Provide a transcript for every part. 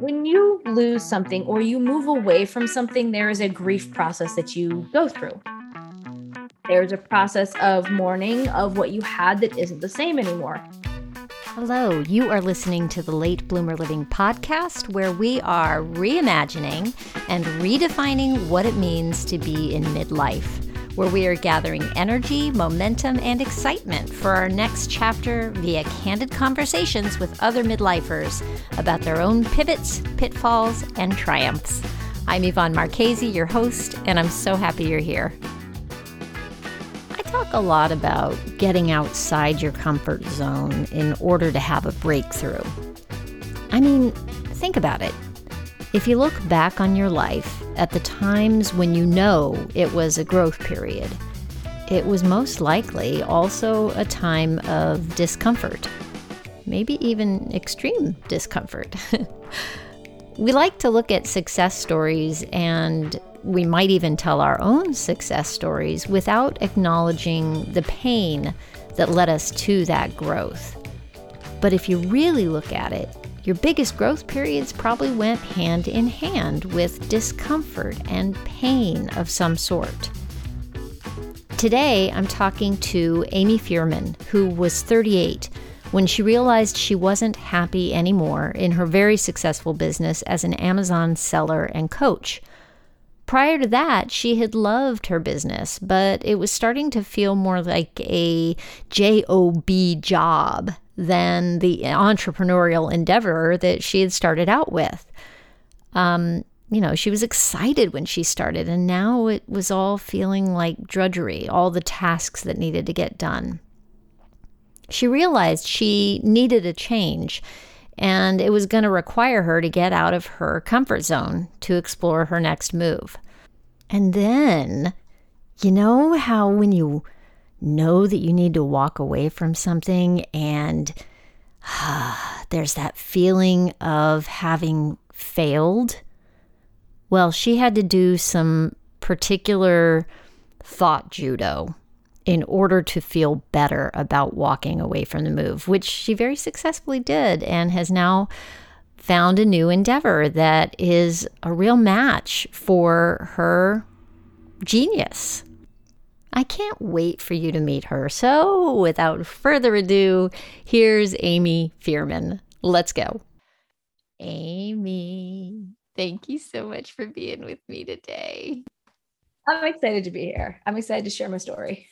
when you lose something or you move away from something, there is a grief process that you go through. There's a process of mourning of what you had that isn't the same anymore. Hello, you are listening to the Late Bloomer Living podcast, where we are reimagining and redefining what it means to be in midlife where we are gathering energy, momentum, and excitement for our next chapter via candid conversations with other midlifers about their own pivots, pitfalls, and triumphs. I'm Yvonne Marchese, your host, and I'm so happy you're here. I talk a lot about getting outside your comfort zone in order to have a breakthrough. I mean, think about it. If you look back on your life at the times when you know it was a growth period, it was most likely also a time of discomfort, maybe even extreme discomfort. we like to look at success stories and we might even tell our own success stories without acknowledging the pain that led us to that growth. But if you really look at it, your biggest growth periods probably went hand in hand with discomfort and pain of some sort. Today, I'm talking to Amy Fierman, who was 38 when she realized she wasn't happy anymore in her very successful business as an Amazon seller and coach. Prior to that, she had loved her business, but it was starting to feel more like a job job than the entrepreneurial endeavor that she had started out with. Um, you know, she was excited when she started, and now it was all feeling like drudgery, all the tasks that needed to get done. She realized she needed a change, and it was going to require her to get out of her comfort zone to explore her next move. And then, you know how when you know that you need to walk away from something and uh, there's that feeling of having failed. Well, she had to do some particular thought judo in order to feel better about walking away from the move, which she very successfully did and has now found a new endeavor that is a real match for her genius. I can't wait for you to meet her. So, without further ado, here's Amy Fierman. Let's go. Amy, thank you so much for being with me today. I'm excited to be here. I'm excited to share my story.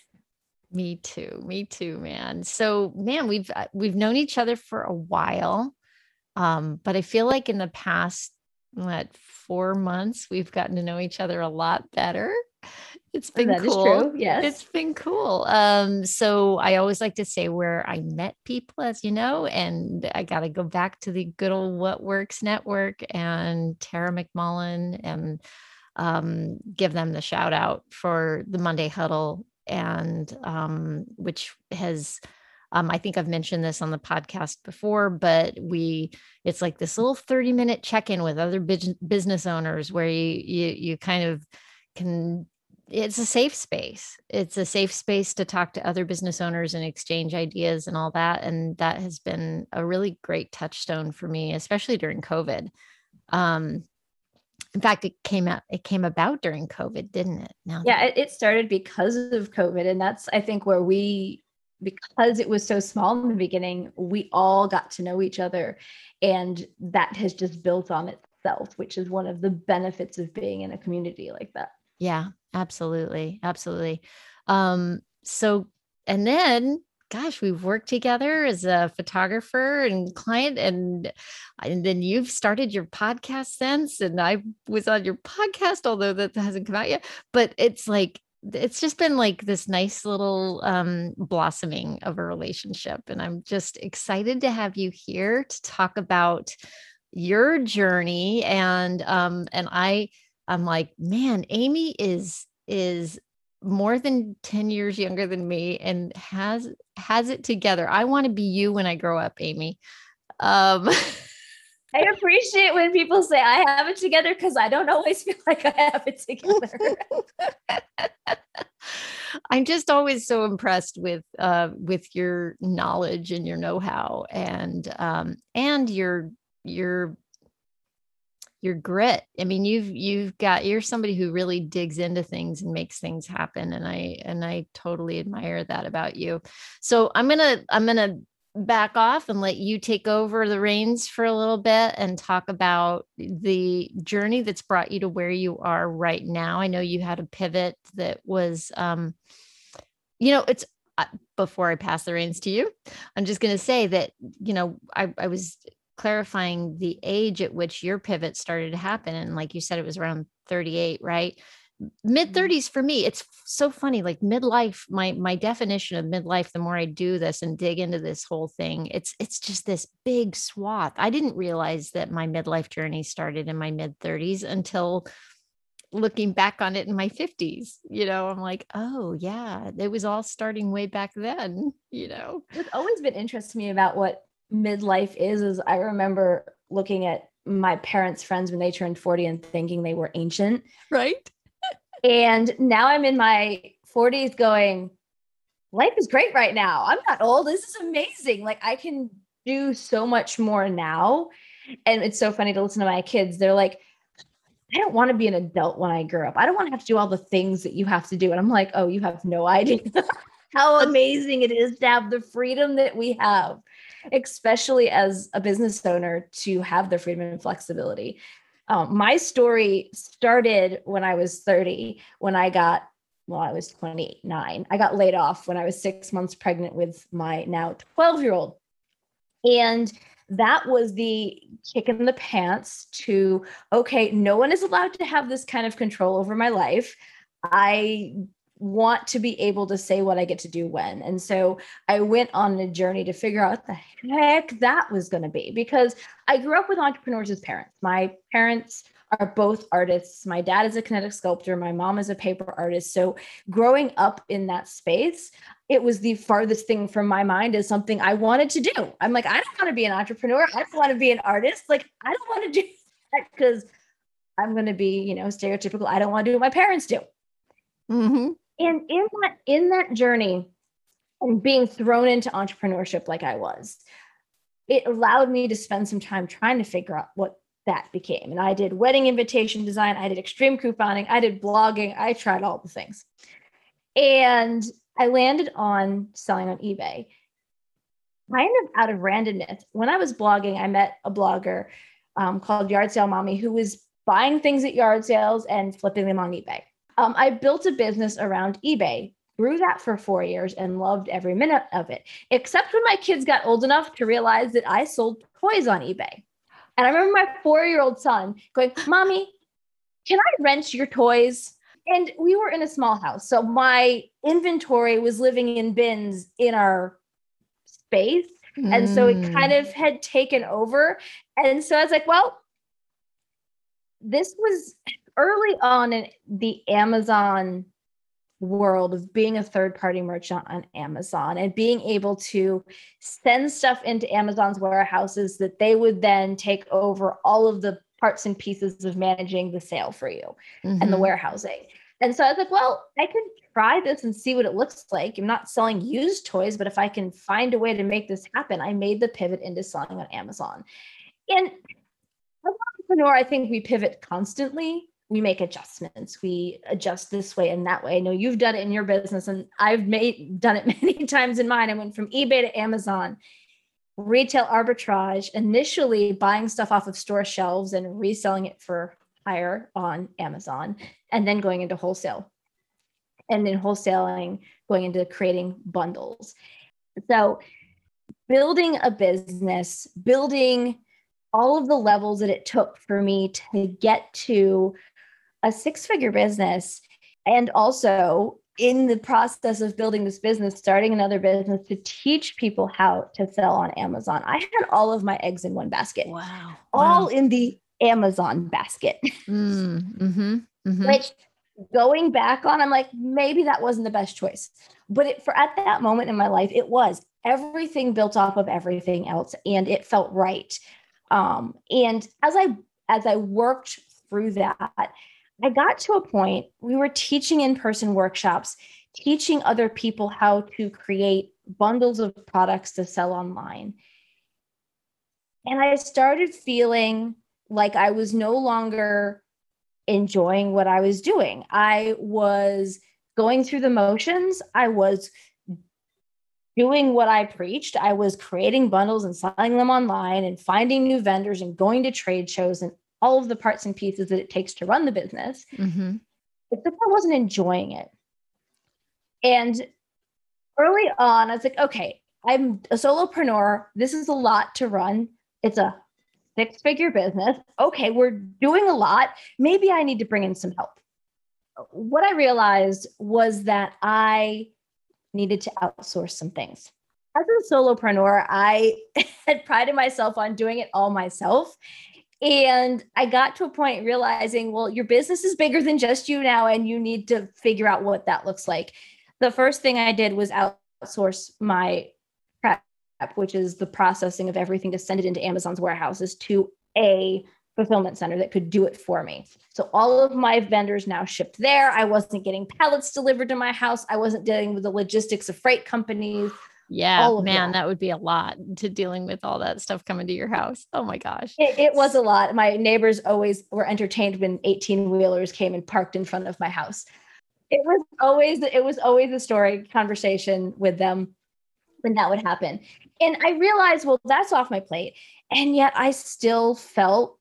Me too. Me too, man. So, man, we've uh, we've known each other for a while. Um, but I feel like in the past what 4 months we've gotten to know each other a lot better. It's been that cool. Yes. It's been cool. Um, so I always like to say where I met people, as you know, and I got to go back to the good old What Works Network and Tara McMullin and um, give them the shout out for the Monday Huddle, and um, which has. Um, I think I've mentioned this on the podcast before, but we it's like this little 30 minute check-in with other business owners where you you you kind of can it's a safe space. It's a safe space to talk to other business owners and exchange ideas and all that. And that has been a really great touchstone for me, especially during COVID. Um, in fact, it came out, it came about during COVID, didn't it? Now yeah, it started because of COVID. And that's, I think, where we, because it was so small in the beginning, we all got to know each other. And that has just built on itself, which is one of the benefits of being in a community like that. Yeah, absolutely. Absolutely. Um, so, and then, gosh, we've worked together as a photographer and client, and and then you've started your podcast since, and I was on your podcast, although that hasn't come out yet. But it's like it's just been like this nice little um, blossoming of a relationship, and I'm just excited to have you here to talk about your journey and um and I I'm like, man, Amy is is more than 10 years younger than me and has has it together. I want to be you when I grow up, Amy. Um I appreciate when people say I have it together because I don't always feel like I have it together. I'm just always so impressed with uh, with your knowledge and your know-how and um, and your your your grit. I mean, you've you've got you're somebody who really digs into things and makes things happen and I and I totally admire that about you. So, I'm going to I'm going to back off and let you take over the reins for a little bit and talk about the journey that's brought you to where you are right now. I know you had a pivot that was um you know, it's uh, before I pass the reins to you, I'm just going to say that, you know, I, I was clarifying the age at which your pivot started to happen. And like you said, it was around 38, right? Mid 30s mm-hmm. for me, it's so funny. Like midlife, my my definition of midlife, the more I do this and dig into this whole thing, it's it's just this big swath. I didn't realize that my midlife journey started in my mid 30s until looking back on it in my 50s you know i'm like oh yeah it was all starting way back then you know what's always been interesting to me about what midlife is is i remember looking at my parents friends when they turned 40 and thinking they were ancient. Right? And now i'm in my 40s going life is great right now. I'm not old. This is amazing. Like i can do so much more now. And it's so funny to listen to my kids. They're like I don't want to be an adult when I grow up. I don't want to have to do all the things that you have to do. And I'm like, oh, you have no idea how amazing it is to have the freedom that we have, especially as a business owner, to have the freedom and flexibility. Um, my story started when I was 30, when I got, well, I was 29. I got laid off when I was six months pregnant with my now 12 year old. And that was the kick in the pants to okay no one is allowed to have this kind of control over my life i want to be able to say what i get to do when and so i went on a journey to figure out the heck that was going to be because i grew up with entrepreneurs as parents my parents are both artists. My dad is a kinetic sculptor, my mom is a paper artist. So, growing up in that space, it was the farthest thing from my mind as something I wanted to do. I'm like, I don't want to be an entrepreneur. I don't want to be an artist. Like, I don't want to do that because I'm going to be, you know, stereotypical. I don't want to do what my parents do. Mm-hmm. And in that in that journey, and being thrown into entrepreneurship like I was, it allowed me to spend some time trying to figure out what that became. And I did wedding invitation design, I did extreme couponing, I did blogging, I tried all the things. And I landed on selling on eBay. Kind of out of randomness. When I was blogging, I met a blogger um, called Yard Sale Mommy who was buying things at yard sales and flipping them on eBay. Um, I built a business around eBay, grew that for four years, and loved every minute of it, except when my kids got old enough to realize that I sold toys on eBay. And I remember my four year old son going, Mommy, can I rent your toys? and we were in a small house. So my inventory was living in bins in our space. Mm. And so it kind of mm. had taken over. And so I was like, well, this was early on in the Amazon world of being a third party merchant on Amazon and being able to send stuff into Amazon's warehouses that they would then take over all of the parts and pieces of managing the sale for you mm-hmm. and the mm-hmm. warehousing. And so I was like, well, I can try this and see what it looks like. I'm not selling used toys, but if I can find a way to make this happen, I made the pivot into selling on Amazon. And as an entrepreneur, I think we pivot constantly. We make adjustments. We adjust this way and that way. I know you've done it in your business, and I've made done it many times in mine. I went from eBay to Amazon retail arbitrage, initially buying stuff off of store shelves and reselling it for higher on Amazon, and then going into wholesale. And then wholesaling, going into creating bundles. So, building a business, building all of the levels that it took for me to get to a six figure business and also in the process of building this business, starting another business to teach people how to sell on Amazon. I had all of my eggs in one basket. Wow. All wow. in the Amazon basket. Mm, mm-hmm, mm-hmm. Which going back on, I'm like, maybe that wasn't the best choice. But it, for at that moment in my life, it was everything built off of everything else, and it felt right. Um, and as I as I worked through that, I got to a point, we were teaching in person workshops, teaching other people how to create bundles of products to sell online. And I started feeling like I was no longer enjoying what I was doing. I was going through the motions. I was doing what I preached. I was creating bundles and selling them online and finding new vendors and going to trade shows and all of the parts and pieces that it takes to run the business. Mm-hmm. Except I wasn't enjoying it. And early on, I was like, okay, I'm a solopreneur. This is a lot to run. It's a six figure business. Okay, we're doing a lot. Maybe I need to bring in some help. What I realized was that I needed to outsource some things. As a solopreneur, I had prided myself on doing it all myself. And I got to a point realizing, well, your business is bigger than just you now, and you need to figure out what that looks like. The first thing I did was outsource my prep, which is the processing of everything to send it into Amazon's warehouses to a fulfillment center that could do it for me. So all of my vendors now shipped there. I wasn't getting pallets delivered to my house. I wasn't dealing with the logistics of freight companies. Yeah, man, that. that. would be a lot to dealing with all that stuff coming to your house. Oh my gosh. It, it was a lot. My neighbors always were entertained when 18 wheelers came and parked in front of my house. It was always it was always a story conversation with them when that would happen. And I realized, well, that's off my plate. And yet I still felt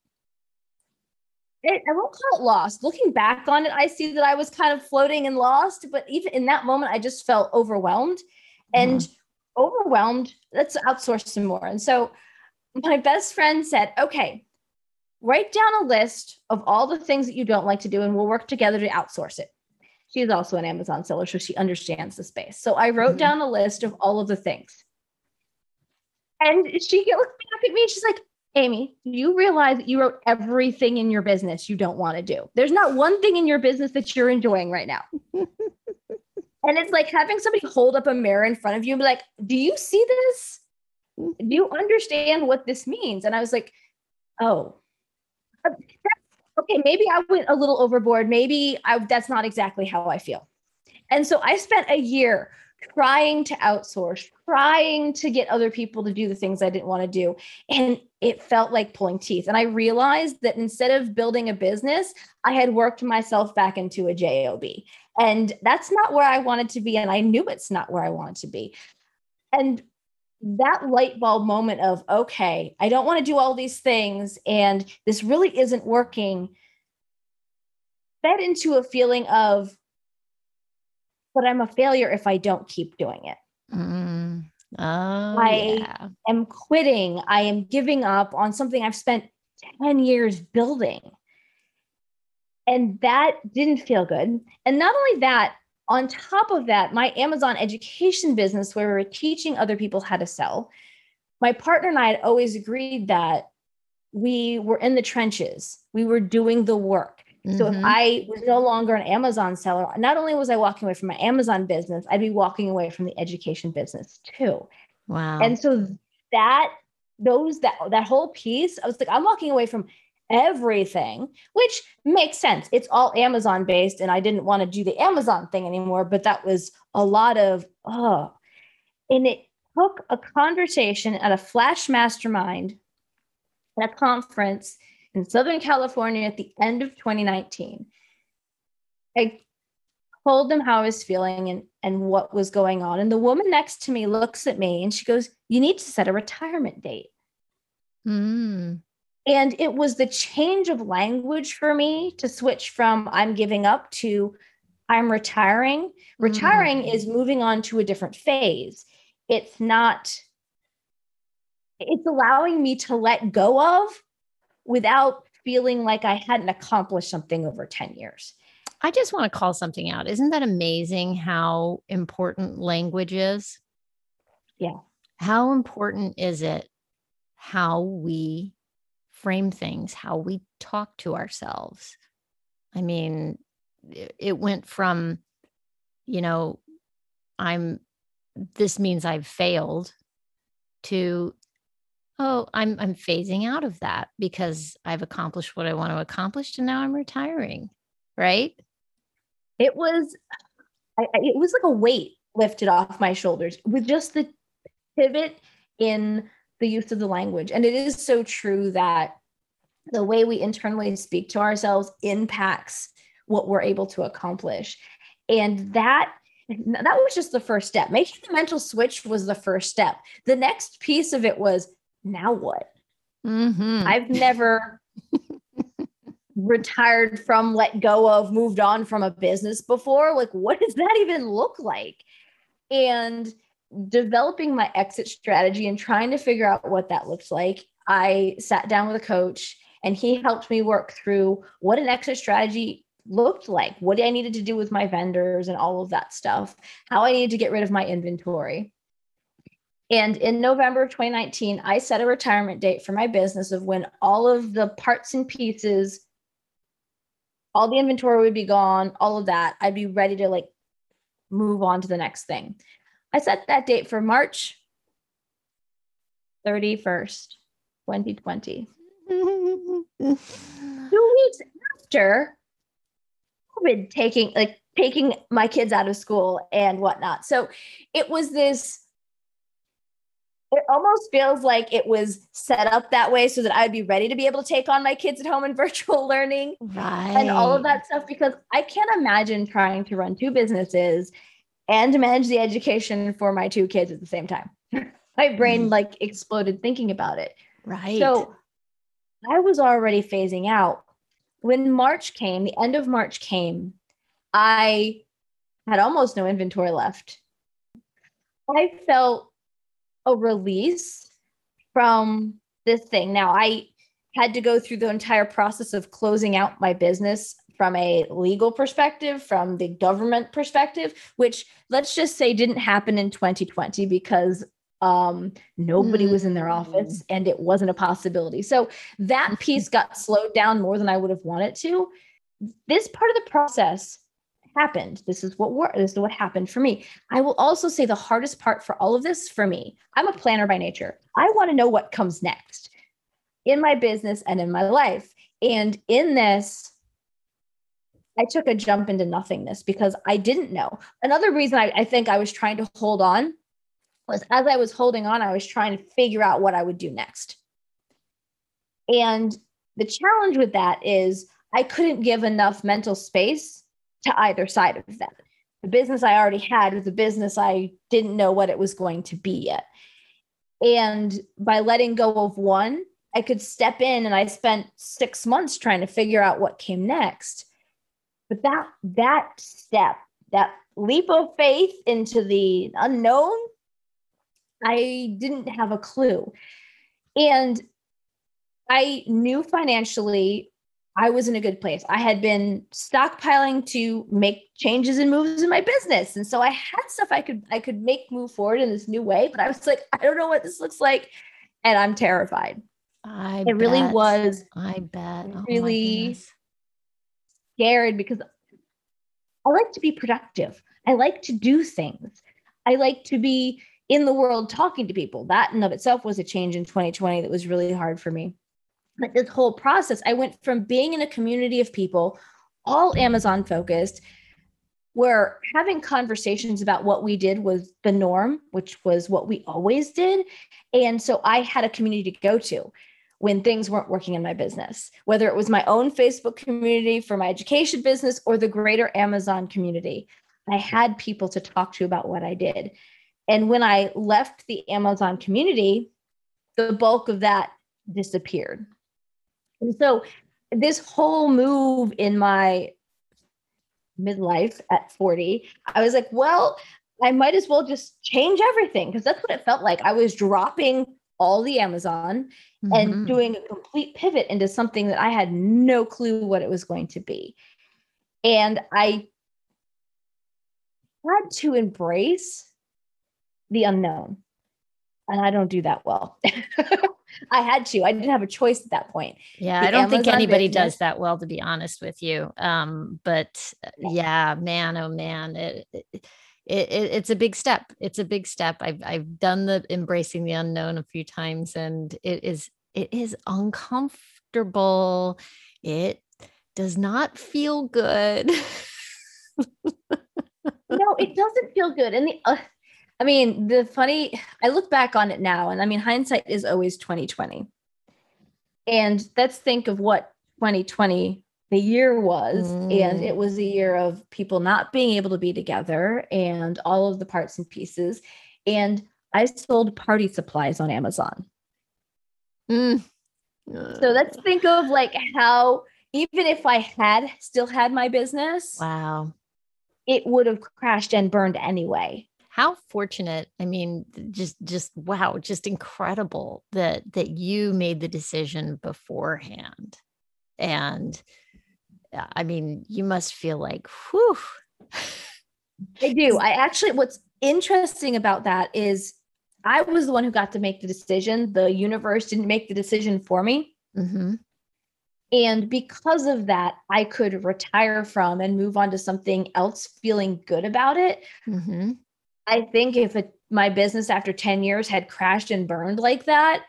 it, I won't call it lost. Looking back on it, I see that I was kind of floating and lost. But even in that moment, I just felt overwhelmed and mm-hmm. Overwhelmed. Let's outsource some more. And so my best friend said, okay, write down a list of all the things that you don't like to do, and we'll work together to outsource it. She's also an Amazon seller, so she understands the space. So I wrote mm-hmm. down a list of all of the things. And she looked back at me she's like, Amy, do you realize that you wrote everything in your business you don't want to do? There's not one thing in your business that you're enjoying right now. and it's like having somebody hold up a mirror in front of you and be like, Do you see this? Do you understand what this means? And I was like, Oh, okay, maybe I went a little overboard. Maybe I, that's not exactly how I feel. And so I spent a year trying to outsource, trying to get other people to do the things I didn't want to do. And it felt like pulling teeth. And I realized that instead of building a business, I had worked myself back into a JOB. And that's not where I wanted to be. And I knew it's not where I wanted to be. And that light bulb moment of, okay, I don't want to do all these things. And this really isn't working, fed into a feeling of, but I'm a failure if I don't keep doing it. Mm. Oh, I yeah. am quitting. I am giving up on something I've spent 10 years building. And that didn't feel good. And not only that, on top of that, my Amazon education business, where we were teaching other people how to sell, my partner and I had always agreed that we were in the trenches, we were doing the work. Mm-hmm. So if mm-hmm. I was no longer an Amazon seller, not only was I walking away from my Amazon business, I'd be walking away from the education business too. Wow. And so that those that that whole piece, I was like, I'm walking away from everything, which makes sense. It's all Amazon based, and I didn't want to do the Amazon thing anymore. But that was a lot of oh, and it took a conversation at a flash mastermind at a conference in Southern California at the end of 2019. I told them how I was feeling and, and what was going on. And the woman next to me looks at me and she goes, You need to set a retirement date. Mm. And it was the change of language for me to switch from I'm giving up to I'm retiring. Retiring mm. is moving on to a different phase. It's not, it's allowing me to let go of without feeling like I hadn't accomplished something over 10 years. I just want to call something out. Isn't that amazing how important language is? Yeah. How important is it how we frame things, how we talk to ourselves? I mean, it went from, you know, I'm, this means I've failed to oh i'm i'm phasing out of that because i've accomplished what i want to accomplish and now i'm retiring right it was I, it was like a weight lifted off my shoulders with just the pivot in the use of the language and it is so true that the way we internally speak to ourselves impacts what we're able to accomplish. And that that was just the first step. Making the mental switch was the first step. The next piece of it was now what? Mm-hmm. I've never retired from, let go of, moved on from a business before. Like, what does that even look like? And developing my exit strategy and trying to figure out what that looks like, I sat down with a coach and he helped me work through what an exit strategy looked like, what I needed to do with my vendors and all of that stuff, how I needed to get rid of my inventory. And in November of 2019, I set a retirement date for my business of when all of the parts and pieces, all the inventory would be gone, all of that. I'd be ready to like move on to the next thing. I set that date for March 31st, 2020. Two weeks after COVID taking like taking my kids out of school and whatnot. So it was this it almost feels like it was set up that way so that I'd be ready to be able to take on my kids at home and virtual learning right. and all of that stuff because I can't imagine trying to run two businesses and manage the education for my two kids at the same time. my brain like exploded thinking about it. Right. So I was already phasing out. When March came, the end of March came, I had almost no inventory left. I felt a release from this thing. Now, I had to go through the entire process of closing out my business from a legal perspective, from the government perspective, which let's just say didn't happen in 2020 because um, nobody mm. was in their office mm. and it wasn't a possibility. So that mm-hmm. piece got slowed down more than I would have wanted to. This part of the process happened. This is what. This is what happened for me. I will also say the hardest part for all of this for me, I'm a planner by nature. I want to know what comes next in my business and in my life. And in this, I took a jump into nothingness because I didn't know. Another reason I, I think I was trying to hold on was as I was holding on, I was trying to figure out what I would do next. And the challenge with that is I couldn't give enough mental space to either side of that. The business I already had was a business I didn't know what it was going to be yet. And by letting go of one, I could step in and I spent six months trying to figure out what came next. But that that step, that leap of faith into the unknown, I didn't have a clue. And I knew financially I was in a good place. I had been stockpiling to make changes and moves in my business. And so I had stuff I could I could make move forward in this new way, but I was like, I don't know what this looks like. And I'm terrified. I it bet. really was I bet oh really scared because I like to be productive. I like to do things. I like to be in the world talking to people. That in of itself was a change in 2020 that was really hard for me but this whole process, I went from being in a community of people, all Amazon focused, where having conversations about what we did was the norm, which was what we always did. And so I had a community to go to when things weren't working in my business, whether it was my own Facebook community for my education business or the greater Amazon community. I had people to talk to about what I did. And when I left the Amazon community, the bulk of that disappeared. And so this whole move in my midlife at 40, I was like, well, I might as well just change everything because that's what it felt like. I was dropping all the Amazon mm-hmm. and doing a complete pivot into something that I had no clue what it was going to be. And I had to embrace the unknown. And I don't do that well. I had to. I didn't have a choice at that point. Yeah, the I don't Amazon think anybody business, does that well, to be honest with you. Um, but uh, yeah, man, oh man, it, it, it, it's a big step. It's a big step. I've I've done the embracing the unknown a few times, and it is it is uncomfortable. It does not feel good. no, it doesn't feel good. And the uh, I mean, the funny, I look back on it now, and I mean, hindsight is always 2020. And let's think of what 2020 the year was. Mm. And it was a year of people not being able to be together and all of the parts and pieces. And I sold party supplies on Amazon. Mm. Uh. So let's think of like how even if I had still had my business, wow, it would have crashed and burned anyway. How fortunate. I mean, just just wow, just incredible that that you made the decision beforehand. And I mean, you must feel like, whew. I do. I actually, what's interesting about that is I was the one who got to make the decision. The universe didn't make the decision for me. Mm-hmm. And because of that, I could retire from and move on to something else feeling good about it. Mm-hmm. I think if it, my business after 10 years had crashed and burned like that,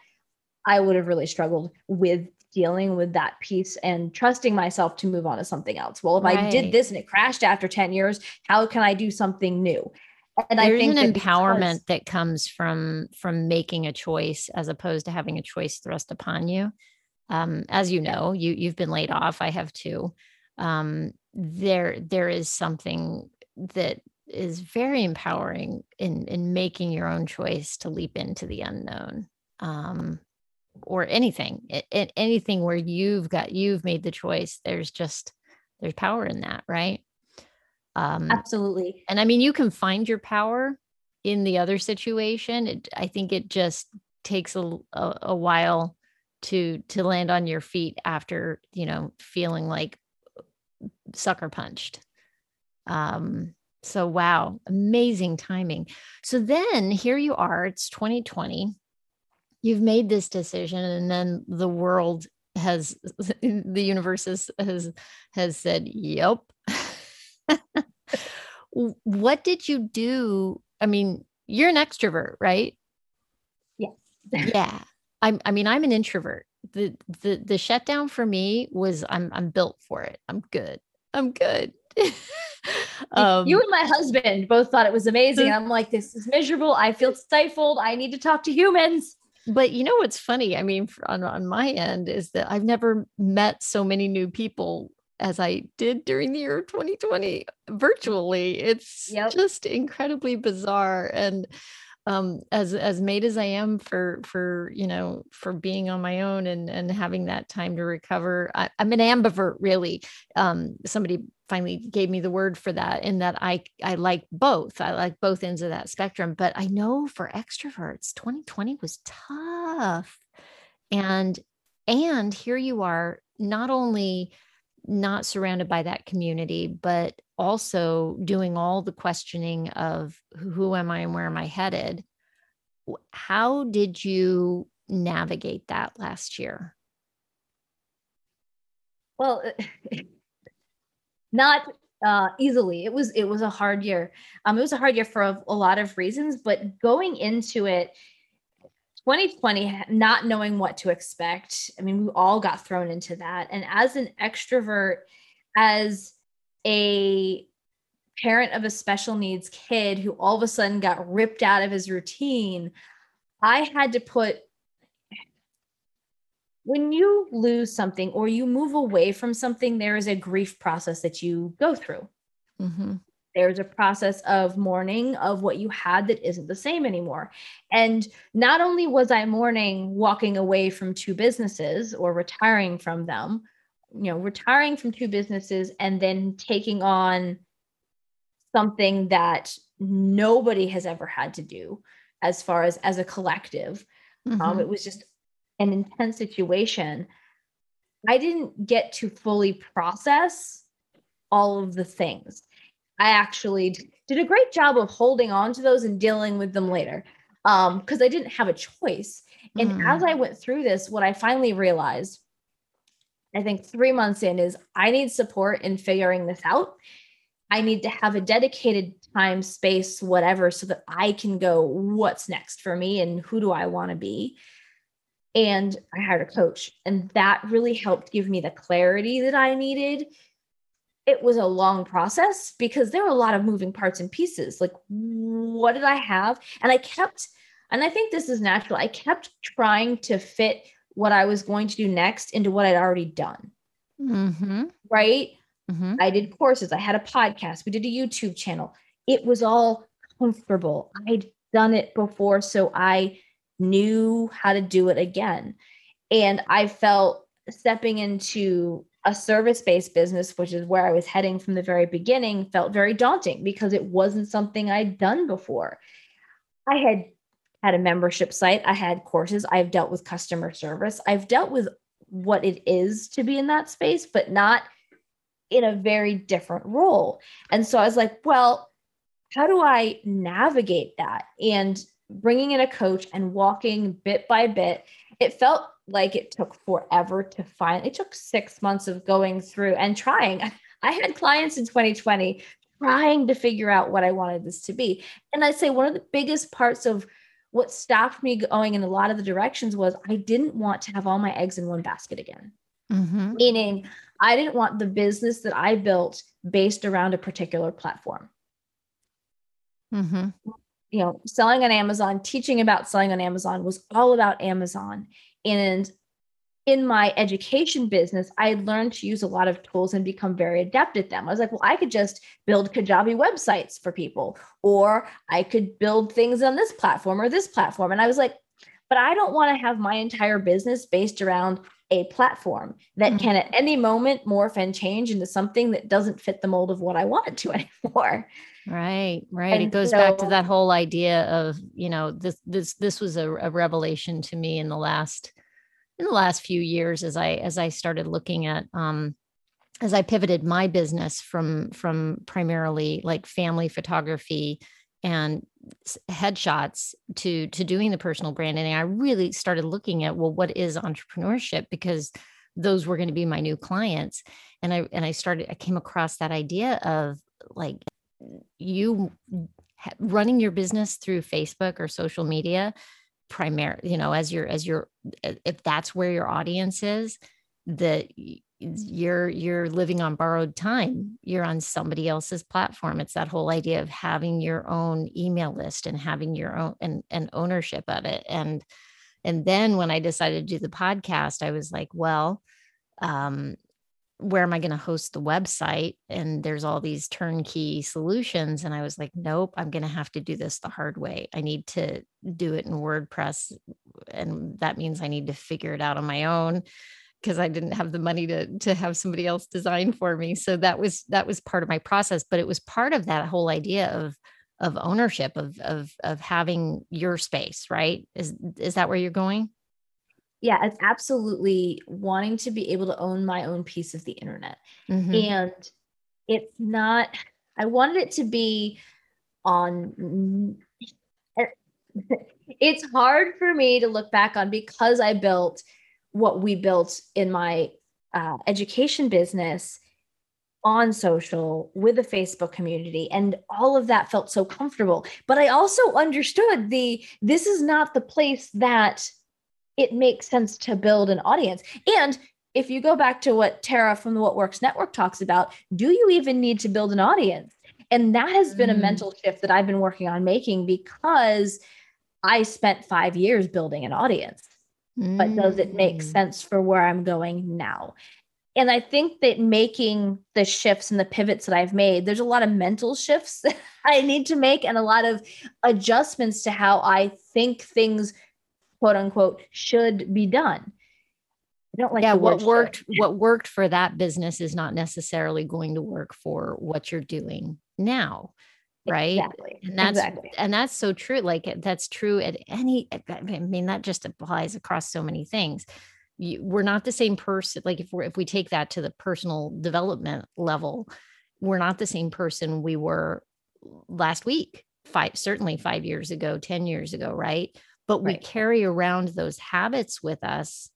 I would have really struggled with dealing with that piece and trusting myself to move on to something else. Well, if right. I did this and it crashed after 10 years, how can I do something new? And There's I think an empowerment because- that comes from from making a choice as opposed to having a choice thrust upon you um, as you know, you you've been laid off. I have too. Um, there there is something that is very empowering in in making your own choice to leap into the unknown um, or anything it, anything where you've got you've made the choice there's just there's power in that right? Um absolutely. and i mean you can find your power in the other situation. It, i think it just takes a, a, a while to to land on your feet after you know feeling like sucker punched. Um so wow amazing timing so then here you are it's 2020 you've made this decision and then the world has the universe has has, has said yep what did you do i mean you're an extrovert right yes yeah I'm, I mean, I'm an introvert. The the the shutdown for me was I'm I'm built for it. I'm good. I'm good. um, you and my husband both thought it was amazing. I'm like, this is miserable. I feel stifled. I need to talk to humans. But you know what's funny? I mean, on, on my end is that I've never met so many new people as I did during the year 2020 virtually. It's yep. just incredibly bizarre. And um, as as made as I am for for you know for being on my own and and having that time to recover, I, am an ambivert really. Um, somebody finally gave me the word for that, in that I I like both. I like both ends of that spectrum. But I know for extroverts, 2020 was tough, and and here you are, not only not surrounded by that community, but also doing all the questioning of who am I and where am I headed. How did you navigate that last year? Well, not uh, easily. It was it was a hard year. Um, it was a hard year for a, a lot of reasons, but going into it, 2020 not knowing what to expect i mean we all got thrown into that and as an extrovert as a parent of a special needs kid who all of a sudden got ripped out of his routine i had to put when you lose something or you move away from something there is a grief process that you go through mm-hmm there's a process of mourning of what you had that isn't the same anymore. And not only was I mourning walking away from two businesses or retiring from them, you know, retiring from two businesses and then taking on something that nobody has ever had to do as far as as a collective. Um, mm-hmm. Um, it was just an intense situation. I didn't get to fully process all of the things. I actually did a great job of holding on to those and dealing with them later um because I didn't have a choice. And mm. as I went through this, what I finally realized, I think 3 months in is I need support in figuring this out. I need to have a dedicated time, space, whatever, so that I can go, what's next for me and who do I want to be? And I hired a coach, and that really helped give me the clarity that I needed it was a long process because there were a lot of moving parts and pieces. Like, what did I have? And I kept, and I think this is natural, I kept trying to fit what I was going to do next into what I'd already done. Mm-hmm. Right. Mm-hmm. I did courses, I had a podcast, we did a YouTube channel. It was all comfortable. I'd done it before, so I knew how to do it again. And I felt stepping into a service based business, which is where I was heading from the very beginning, felt very daunting because it wasn't something I'd done before. I had had a membership site, I had courses, I've dealt with customer service, I've dealt with what it is to be in that space, but not in a very different role. And so I was like, well, how do I navigate that? And bringing in a coach and walking bit by bit, it felt like it took forever to find. It took six months of going through and trying. I had clients in 2020 trying to figure out what I wanted this to be. And I'd say one of the biggest parts of what stopped me going in a lot of the directions was I didn't want to have all my eggs in one basket again. Mm-hmm. Meaning, I didn't want the business that I built based around a particular platform. Mm-hmm. You know, selling on Amazon, teaching about selling on Amazon was all about Amazon. And in my education business, I had learned to use a lot of tools and become very adept at them. I was like, well, I could just build Kajabi websites for people, or I could build things on this platform or this platform. And I was like, but I don't want to have my entire business based around a platform that mm-hmm. can at any moment morph and change into something that doesn't fit the mold of what I want it to anymore. Right, right. And it goes so, back to that whole idea of, you know, this this this was a, a revelation to me in the last in the last few years as I as I started looking at um as I pivoted my business from from primarily like family photography and headshots to to doing the personal branding i really started looking at well what is entrepreneurship? Because those were going to be my new clients. And i and i started i came across that idea of like you running your business through facebook or social media primary you know as your as your if that's where your audience is that you're you're living on borrowed time. You're on somebody else's platform. It's that whole idea of having your own email list and having your own and, and ownership of it. And and then when i decided to do the podcast i was like well um where am i going to host the website and there's all these turnkey solutions and i was like nope i'm going to have to do this the hard way i need to do it in wordpress and that means i need to figure it out on my own because I didn't have the money to to have somebody else design for me. So that was that was part of my process, but it was part of that whole idea of of ownership of of of having your space, right? Is is that where you're going? Yeah, it's absolutely wanting to be able to own my own piece of the internet. Mm-hmm. And it's not I wanted it to be on it's hard for me to look back on because I built what we built in my uh, education business on social with the Facebook community and all of that felt so comfortable. But I also understood the this is not the place that it makes sense to build an audience. And if you go back to what Tara from the What Works Network talks about, do you even need to build an audience? And that has been mm. a mental shift that I've been working on making because I spent five years building an audience but does it make mm. sense for where I'm going now? And I think that making the shifts and the pivots that I've made, there's a lot of mental shifts I need to make and a lot of adjustments to how I think things, quote unquote, should be done. I don't like yeah, what worked should. what worked for that business is not necessarily going to work for what you're doing now right exactly. and that's exactly. and that's so true like that's true at any i mean that just applies across so many things you, we're not the same person like if we if we take that to the personal development level we're not the same person we were last week five certainly 5 years ago 10 years ago right but right. we carry around those habits with us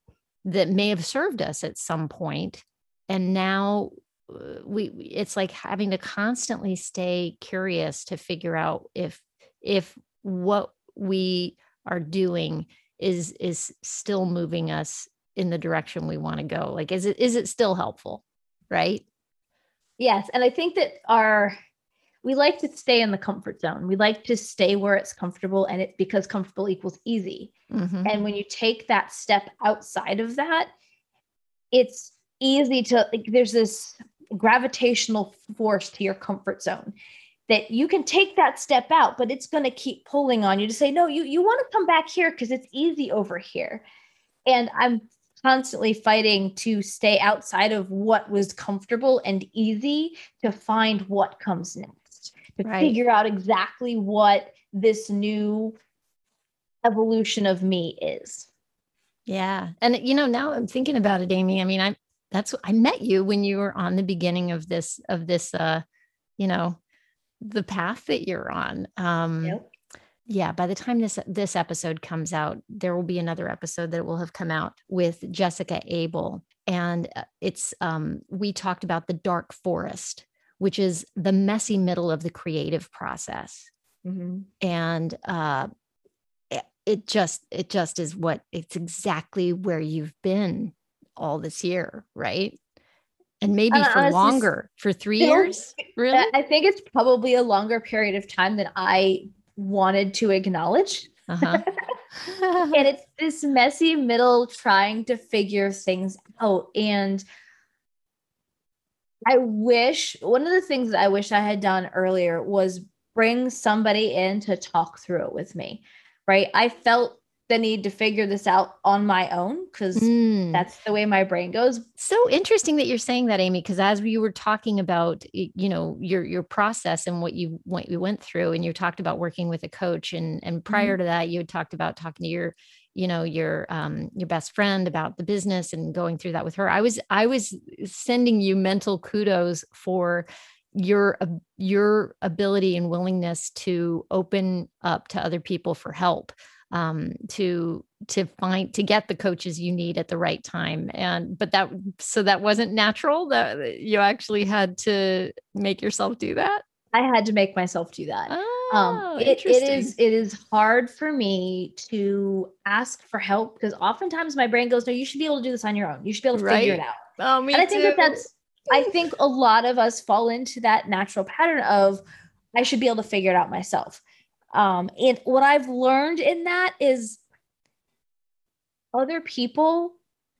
that may have served us at some point and now uh, we it's like having to constantly stay curious to figure out if if what we are doing is is still moving us in the direction we want to go like is it is it still helpful right yes and i think that our we like to stay in the comfort zone. We like to stay where it's comfortable and it's because comfortable equals easy. Mm-hmm. And when you take that step outside of that, it's easy to like there's this gravitational force to your comfort zone that you can take that step out, but it's going to keep pulling on you to say, no, you, you want to come back here because it's easy over here. And I'm constantly fighting to stay outside of what was comfortable and easy to find what comes next, to right. figure out exactly what this new evolution of me is. Yeah. And you know, now I'm thinking about it, Amy. I mean, I that's I met you when you were on the beginning of this of this uh, you know, the path that you're on. Um yep. yeah, by the time this this episode comes out, there will be another episode that will have come out with Jessica Abel. And uh, it's um we talked about the dark forest, which is the messy middle of the creative process. Mm-hmm. And uh it just it just is what it's exactly where you've been all this year right and maybe uh, for longer for three years really i think it's probably a longer period of time than i wanted to acknowledge uh-huh. and it's this messy middle trying to figure things out and i wish one of the things that i wish i had done earlier was bring somebody in to talk through it with me right? I felt the need to figure this out on my own because mm. that's the way my brain goes. So interesting that you're saying that, Amy, because as we were talking about, you know, your your process and what you what you went through, and you talked about working with a coach, and and prior mm-hmm. to that, you had talked about talking to your you know your um your best friend about the business and going through that with her. I was i was sending you mental kudos for your your ability and willingness to open up to other people for help um, to to find to get the coaches you need at the right time. And but that so that wasn't natural that you actually had to make yourself do that? I had to make myself do that. Um, oh, um, it, it is it is hard for me to ask for help because oftentimes my brain goes no you should be able to do this on your own you should be able to right? figure it out oh me and i think that that's I think a lot of us fall into that natural pattern of I should be able to figure it out myself. Um, and what I've learned in that is other people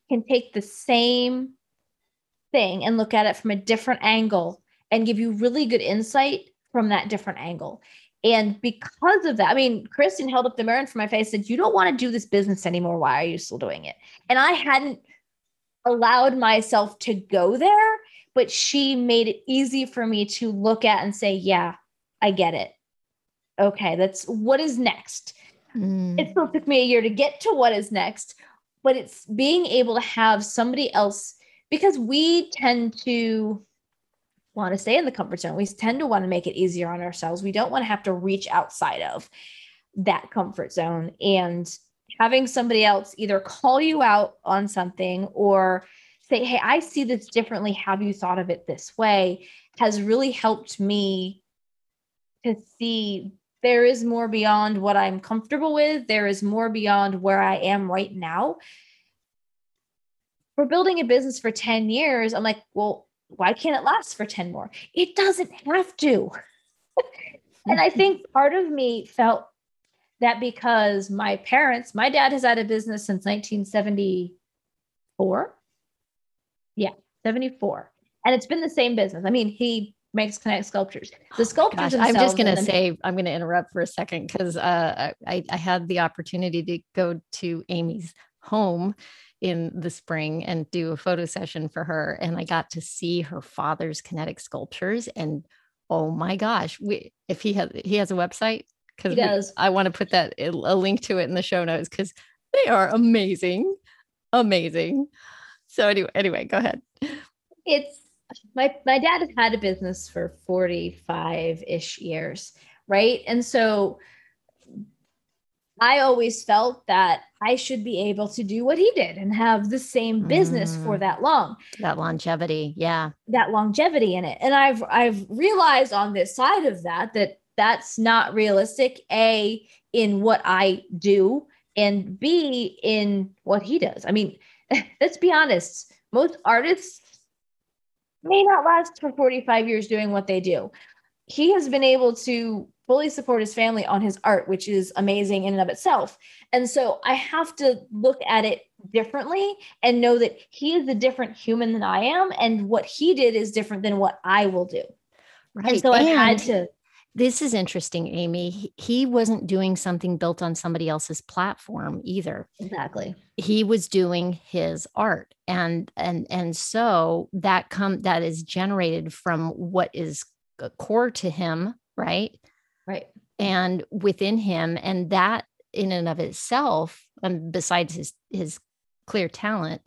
can take the same thing and look at it from a different angle and give you really good insight from that different angle. And because of that, I mean, Kristen held up the mirror in front of my face and said, You don't want to do this business anymore. Why are you still doing it? And I hadn't allowed myself to go there but she made it easy for me to look at and say, yeah, I get it. Okay, that's what is next. Mm. It still took me a year to get to what is next, but it's being able to have somebody else because we tend to want to stay in the comfort zone. We tend to want to make it easier on ourselves. We don't want to have to reach outside of that comfort zone and having somebody else either call you out on something or say, hey, I see this differently. Have you thought of it this way? Has really helped me to see there is more beyond what I'm comfortable with. There is more beyond where I am right now. We're building a business for 10 years. I'm like, well, why can't it last for 10 more? It doesn't have to. and I think part of me felt that because my parents, my dad has had a business since 1974 yeah, 74. And it's been the same business. I mean, he makes kinetic sculptures. The oh sculptures. Oh I'm just going to say, I'm going to interrupt for a second because uh, I, I had the opportunity to go to Amy's home in the spring and do a photo session for her. And I got to see her father's kinetic sculptures. And oh my gosh, we, if he has, he has a website because I want to put that a link to it in the show notes because they are amazing, amazing. So anyway, anyway, go ahead. It's my my dad has had a business for 45-ish years, right? And so I always felt that I should be able to do what he did and have the same business mm, for that long. That longevity, yeah. That longevity in it. And I've I've realized on this side of that that that's not realistic a in what I do and b in what he does. I mean, let's be honest, most artists may not last for 45 years doing what they do. he has been able to fully support his family on his art, which is amazing in and of itself. And so I have to look at it differently and know that he is a different human than I am. And what he did is different than what I will do. Right. And so I had to. This is interesting, Amy. He wasn't doing something built on somebody else's platform either. Exactly. He was doing his art. And and and so that come that is generated from what is core to him, right? Right. And within him. And that in and of itself, um, besides his his clear talent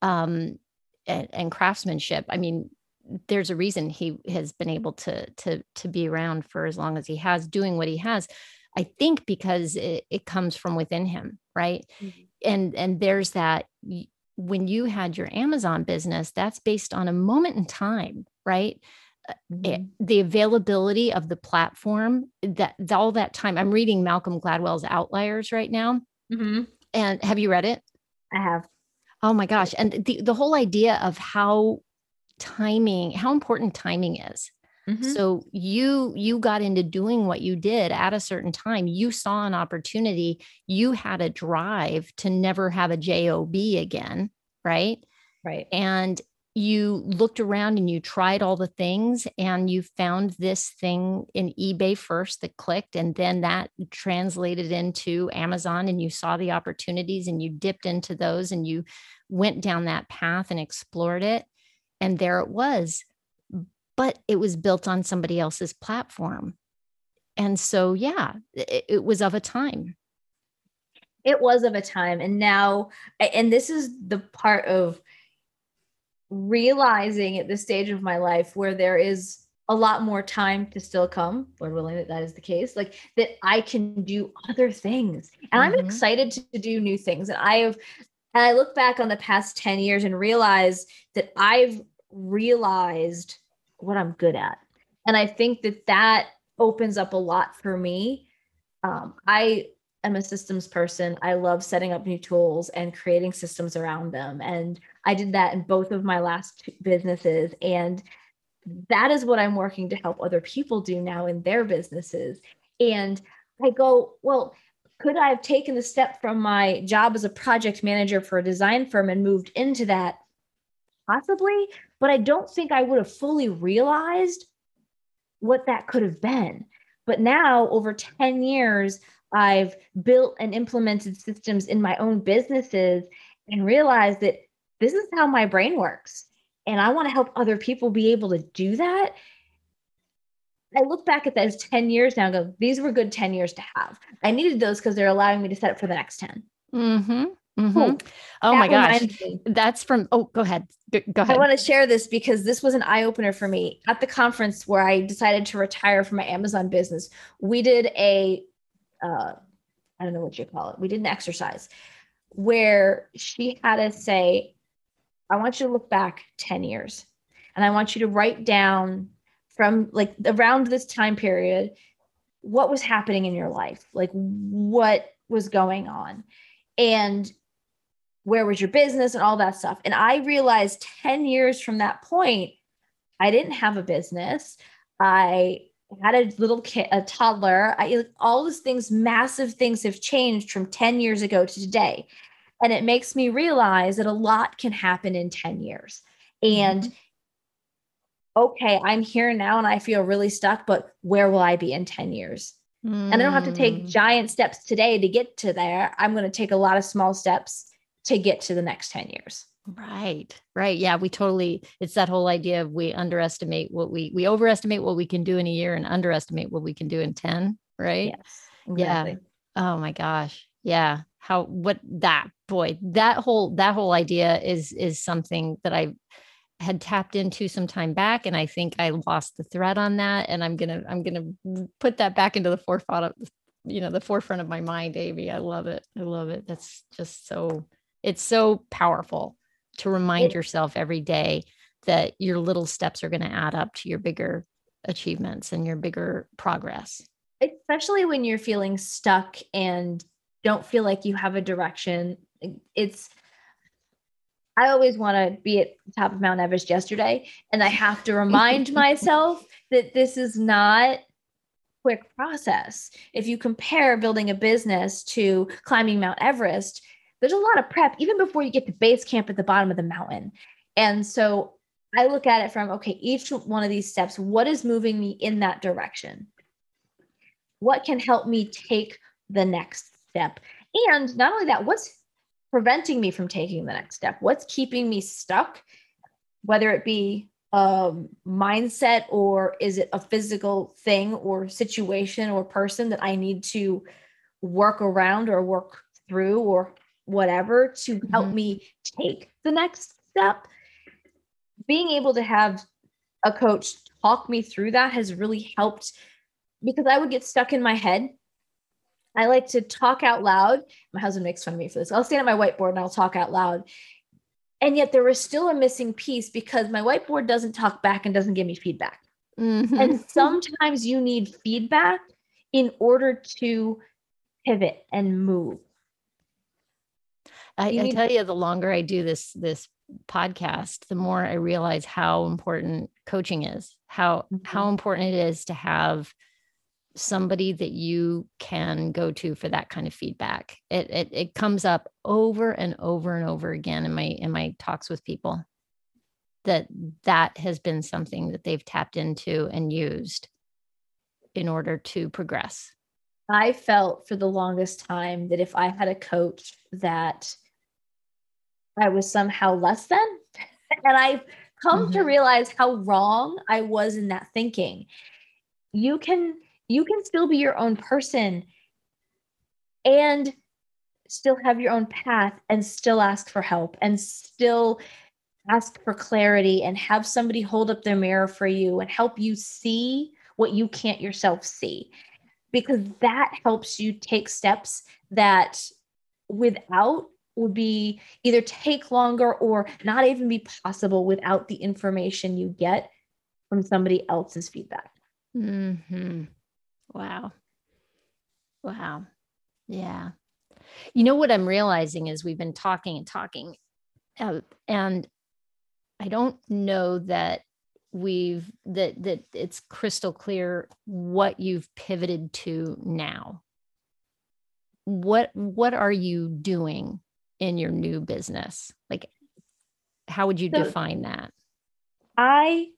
um, and, and craftsmanship, I mean, there's a reason he has been able to to to be around for as long as he has, doing what he has. I think because it, it comes from within him, right? Mm-hmm. And and there's that when you had your Amazon business, that's based on a moment in time, right? Eh, mm-hmm. the availability of the platform that all that time i'm reading malcolm gladwell's outliers right now. Mm-hmm. and have you read it? I have. Oh my gosh. And the, the whole idea of how timing how important timing is. Mm-hmm. so you you got into doing what you did at a certain time. You saw an opportunity. You had a drive to never have a job again right? Right. And you looked around and you tried all the things and you found this thing in eBay first that clicked and then that translated into Amazon and you saw the opportunities and you dipped into those and you went down that path and explored it and there it was. But it was built on somebody else's platform. And so yeah it, it was of a time. It was of a time and now and this is the part of realizing at this stage of my life where there is a lot more time to still come, Lord willing that that is the case, like that I can do other things. And mm-hmm. I'm excited to do new things. And I have, and I look back on the past 10 years and realize that I've realized what I'm good at. And I think that that opens up a lot for me. Um, I am a systems person. I love setting up new tools and creating systems around them. And I did that in both of my last businesses. And that is what I'm working to help other people do now in their businesses. And I go, well, could I have taken the step from my job as a project manager for a design firm and moved into that? Possibly, but I don't think I would have fully realized what that could have been. But now, over 10 years, I've built and implemented systems in my own businesses and realized that this is how my brain works. And I want to help other people be able to do that. I look back at those 10 years now and go, these were good 10 years to have. I needed those because they're allowing me to set up for the next 10. Mm-hmm. Mm-hmm. Oh, oh my gosh. That's from, oh, go ahead. Go, go ahead. I want to share this because this was an eye opener for me. At the conference where I decided to retire from my Amazon business, we did a, uh, I don't know what you call it. We did an exercise where she had us say, I want you to look back 10 years and I want you to write down from like around this time period what was happening in your life, like what was going on, and where was your business and all that stuff. And I realized 10 years from that point, I didn't have a business. I had a little kid, a toddler. I all these things, massive things have changed from 10 years ago to today. And it makes me realize that a lot can happen in 10 years. And mm-hmm. okay, I'm here now and I feel really stuck, but where will I be in 10 years? Mm. And I don't have to take mm. giant steps today to get to there. I'm going to take a lot of small steps to get to the next 10 years. Right. Right. Yeah, we totally it's that whole idea of we underestimate what we we overestimate what we can do in a year and underestimate what we can do in 10, right? Yes. Exactly. Yeah. Oh my gosh. Yeah. How what that boy, that whole that whole idea is is something that I had tapped into some time back and I think I lost the thread on that and I'm going to I'm to put that back into the forefront of you know the forefront of my mind Amy. I love it. I love it. That's just so it's so powerful to remind it, yourself every day that your little steps are going to add up to your bigger achievements and your bigger progress. Especially when you're feeling stuck and don't feel like you have a direction it's I always want to be at the top of Mount Everest yesterday. And I have to remind myself that this is not quick process. If you compare building a business to climbing Mount Everest, there's a lot of prep even before you get to base camp at the bottom of the mountain. And so I look at it from okay, each one of these steps, what is moving me in that direction? What can help me take the next step? And not only that, what's preventing me from taking the next step? What's keeping me stuck? Whether it be a mindset or is it a physical thing or situation or person that I need to work around or work through or whatever to help mm-hmm. me take the next step? Being able to have a coach talk me through that has really helped because I would get stuck in my head I like to talk out loud. My husband makes fun of me for this. I'll stand at my whiteboard and I'll talk out loud. And yet there was still a missing piece because my whiteboard doesn't talk back and doesn't give me feedback. Mm-hmm. And sometimes you need feedback in order to pivot and move. I, I tell you, the longer I do this this podcast, the more I realize how important coaching is. How mm-hmm. how important it is to have somebody that you can go to for that kind of feedback. It, it it comes up over and over and over again in my in my talks with people that that has been something that they've tapped into and used in order to progress. I felt for the longest time that if I had a coach that I was somehow less than and I've come mm-hmm. to realize how wrong I was in that thinking. You can you can still be your own person and still have your own path and still ask for help and still ask for clarity and have somebody hold up their mirror for you and help you see what you can't yourself see because that helps you take steps that without would be either take longer or not even be possible without the information you get from somebody else's feedback. hmm Wow. Wow. Yeah. You know what I'm realizing is we've been talking and talking, uh, and I don't know that we've that that it's crystal clear what you've pivoted to now. What what are you doing in your new business? Like, how would you so define that? I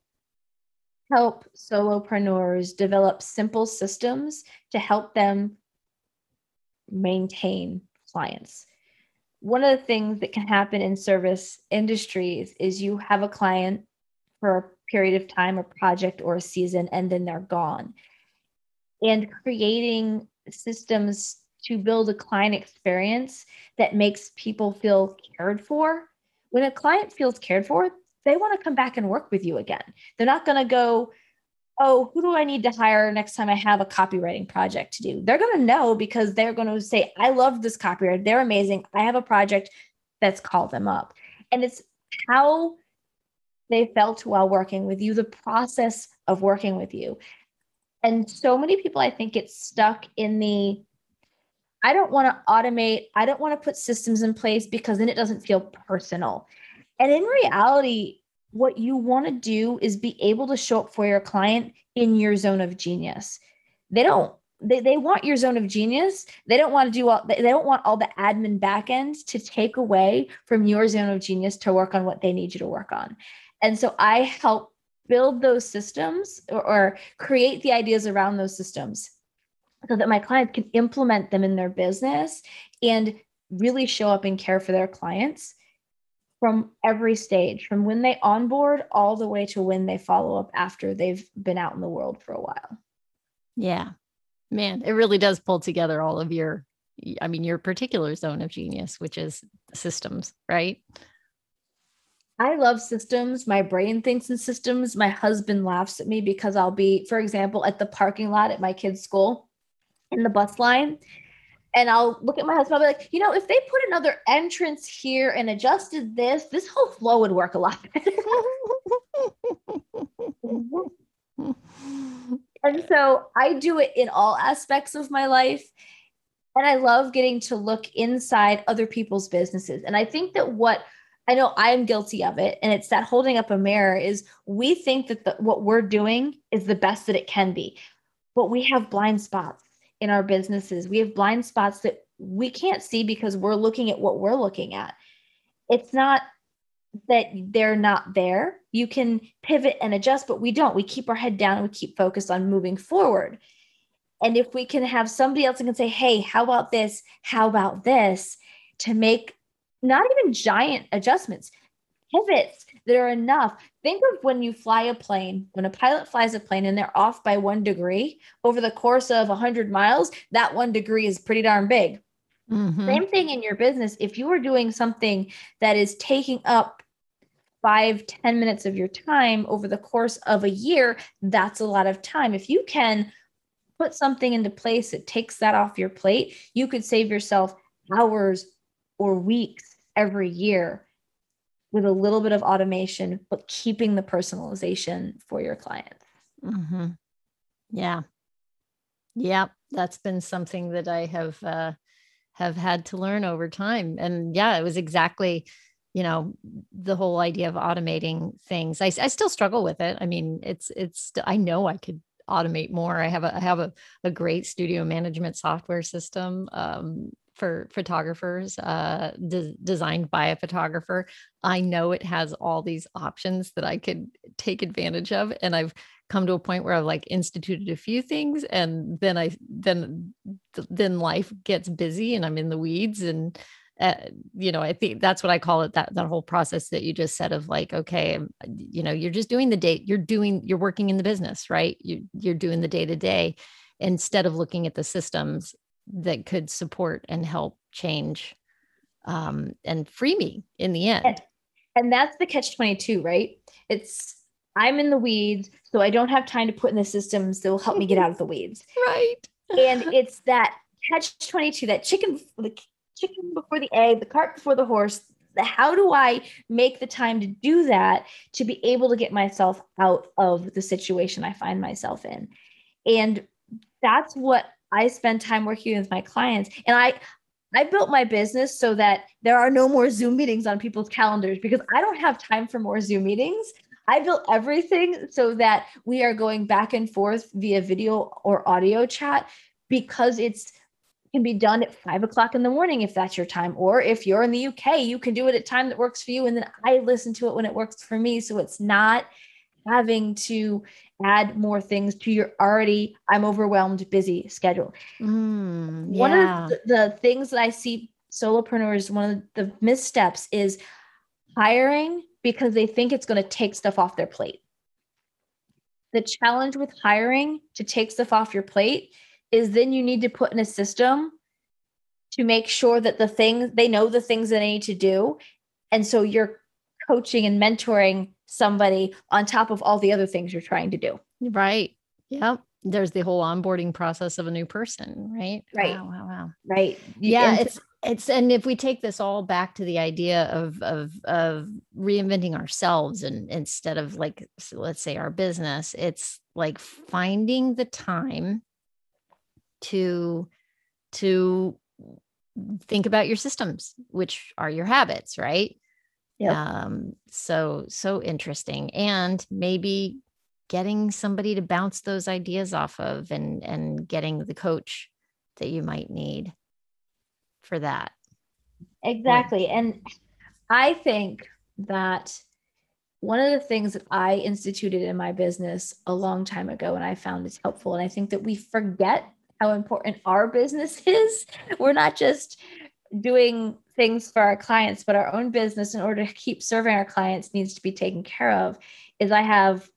help solopreneurs develop simple systems to help them maintain clients. One of the things that can happen in service industries is you have a client for a period of time, a project or a season, and then they're gone. And creating systems to build a client experience that makes people feel cared for. When a client feels cared for, they want to come back and work with you again. They're not going to go, oh, who do I need to hire next time I have a copywriting project to do? They're going to know because they're going to say, I love this copywriter. They're amazing. I have a project that's called them up. And it's how they felt while working with you, the process of working with you. And so many people, I think, get stuck in the I don't want to automate, I don't want to put systems in place because then it doesn't feel personal. And in reality, what you want to do is be able to show up for your client in your zone of genius. They don't they, they want your zone of genius. They don't want to do all they don't want all the admin backends to take away from your zone of genius to work on what they need you to work on. And so I help build those systems or, or create the ideas around those systems so that my clients can implement them in their business and really show up and care for their clients from every stage, from when they onboard all the way to when they follow up after they've been out in the world for a while. Yeah. Man, it really does pull together all of your, I mean, your particular zone of genius, which is systems, right? I love systems. My brain thinks in systems. My husband laughs at me because I'll be, for example, at the parking lot at my kid's school in the bus line and I'll look at my husband. I'll be like, you know, if they put another entrance here and adjusted this, this whole flow would work a lot and so I do it in all aspects of my life. And I love getting to look inside other people's businesses. And I think that what I know I'm guilty of it. And it's that holding up a mirror is we think that the, what we're doing is the best that it can be. But we have blind spots in our businesses. We have blind spots that we can't see because we're looking at what we're looking at. It's not that they're not there. You can pivot and adjust, but we don't. We keep our head down and we keep focused on moving forward. And if we can have somebody else and can say, hey, how about this? How about this? To make not even giant adjustments, pivots that are enough. Think of when you fly a plane, when a pilot flies a plane and they're off by one degree over the course of 100 miles, that one degree is pretty darn big. Mm-hmm. Same thing in your business. If you are doing something that is taking up five, ten minutes of your time over the course of a year, that's a lot of time. If you can put something into place that takes that off your plate, you could save yourself hours or weeks every year with a little bit of automation, but keeping the personalization for your clients. Mm-hmm. Yeah. Yeah. That's been something that I have, uh, have had to learn over time. And yeah, it was exactly, you know, the whole idea of automating things. I, I still struggle with it. I mean, it's, it's, I know I could automate more. I have a, I have a, a great studio management software system. Um, for photographers uh, de- designed by a photographer i know it has all these options that i could take advantage of and i've come to a point where i've like instituted a few things and then i then then life gets busy and i'm in the weeds and uh, you know i think that's what i call it that that whole process that you just said of like okay um, you know you're just doing the date you're doing you're working in the business right? You you're doing the day to day instead of looking at the systems that could support and help change um, and free me in the end. And, and that's the catch 22, right? It's I'm in the weeds, so I don't have time to put in the systems that will help me get out of the weeds. Right. and it's that catch 22, that chicken, the chicken before the egg, the cart before the horse. The, how do I make the time to do that to be able to get myself out of the situation I find myself in? And that's what I spend time working with my clients and I I built my business so that there are no more Zoom meetings on people's calendars because I don't have time for more Zoom meetings. I built everything so that we are going back and forth via video or audio chat because it's can be done at five o'clock in the morning if that's your time. Or if you're in the UK, you can do it at time that works for you. And then I listen to it when it works for me. So it's not having to add more things to your already I'm overwhelmed busy schedule. Mm, yeah. One of the, the things that I see solopreneurs one of the missteps is hiring because they think it's going to take stuff off their plate. The challenge with hiring to take stuff off your plate is then you need to put in a system to make sure that the things they know the things that they need to do. And so you're coaching and mentoring somebody on top of all the other things you're trying to do. Right. Yep. There's the whole onboarding process of a new person, right? Right. Wow, wow, wow. Right. Yeah, and it's it's and if we take this all back to the idea of of of reinventing ourselves and instead of like let's say our business, it's like finding the time to to think about your systems, which are your habits, right? Yeah. Um, so so interesting. And maybe getting somebody to bounce those ideas off of and and getting the coach that you might need for that. Exactly. And I think that one of the things that I instituted in my business a long time ago and I found is helpful and I think that we forget how important our business is. We're not just doing things for our clients, but our own business, in order to keep serving our clients, needs to be taken care of. Is I have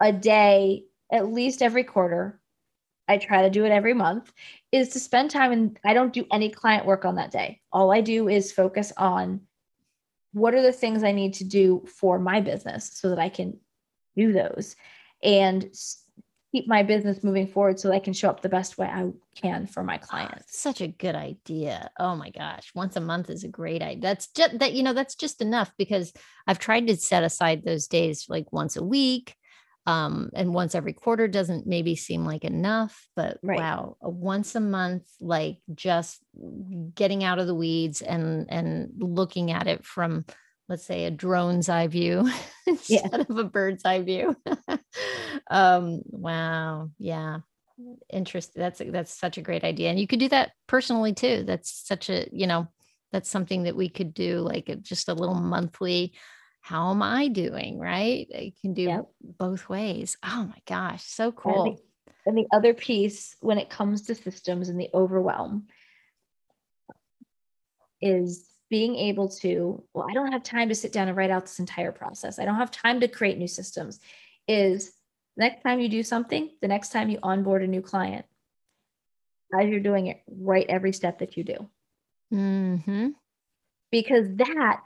a day at least every quarter. I try to do it every month. Is to spend time and I don't do any client work on that day. All I do is focus on what are the things I need to do for my business so that I can do those. And keep my business moving forward so I can show up the best way I can for my clients. such a good idea. Oh my gosh. Once a month is a great idea. That's just that, you know, that's just enough because I've tried to set aside those days like once a week. Um, and once every quarter doesn't maybe seem like enough, but right. wow, a once a month, like just getting out of the weeds and and looking at it from let's say a drone's eye view instead yeah. of a bird's eye view. um, wow. Yeah. Interesting. That's that's such a great idea. And you could do that personally too. That's such a, you know, that's something that we could do like just a little monthly how am I doing? Right. You can do yep. both ways. Oh my gosh. So cool. And the, and the other piece when it comes to systems and the overwhelm is being able to, well, I don't have time to sit down and write out this entire process. I don't have time to create new systems. Is next time you do something, the next time you onboard a new client, as you're doing it, write every step that you do. Mm-hmm. Because that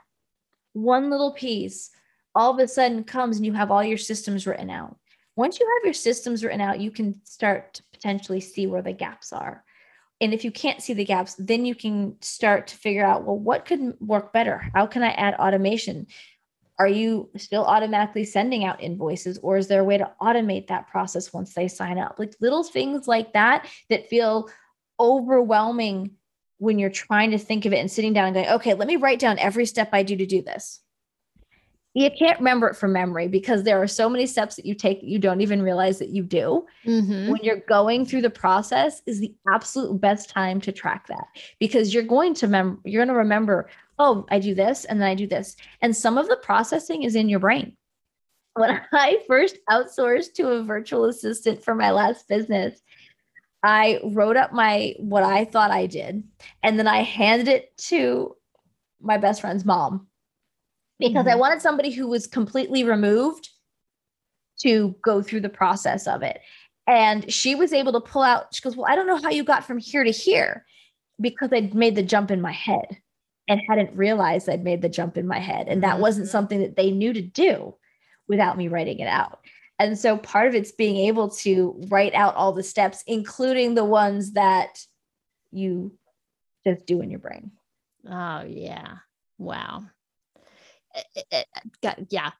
one little piece all of a sudden comes and you have all your systems written out. Once you have your systems written out, you can start to potentially see where the gaps are and if you can't see the gaps then you can start to figure out well what could work better? How can i add automation? Are you still automatically sending out invoices or is there a way to automate that process once they sign up? Like little things like that that feel overwhelming when you're trying to think of it and sitting down and going okay let me write down every step i do to do this you can't remember it from memory because there are so many steps that you take that you don't even realize that you do. Mm-hmm. When you're going through the process is the absolute best time to track that because you're going to mem- you're going to remember, oh, I do this and then I do this. And some of the processing is in your brain. When I first outsourced to a virtual assistant for my last business, I wrote up my what I thought I did and then I handed it to my best friend's mom because mm-hmm. I wanted somebody who was completely removed to go through the process of it. And she was able to pull out, she goes, Well, I don't know how you got from here to here because I'd made the jump in my head and hadn't realized I'd made the jump in my head. And that mm-hmm. wasn't something that they knew to do without me writing it out. And so part of it's being able to write out all the steps, including the ones that you just do in your brain. Oh, yeah. Wow. Yeah,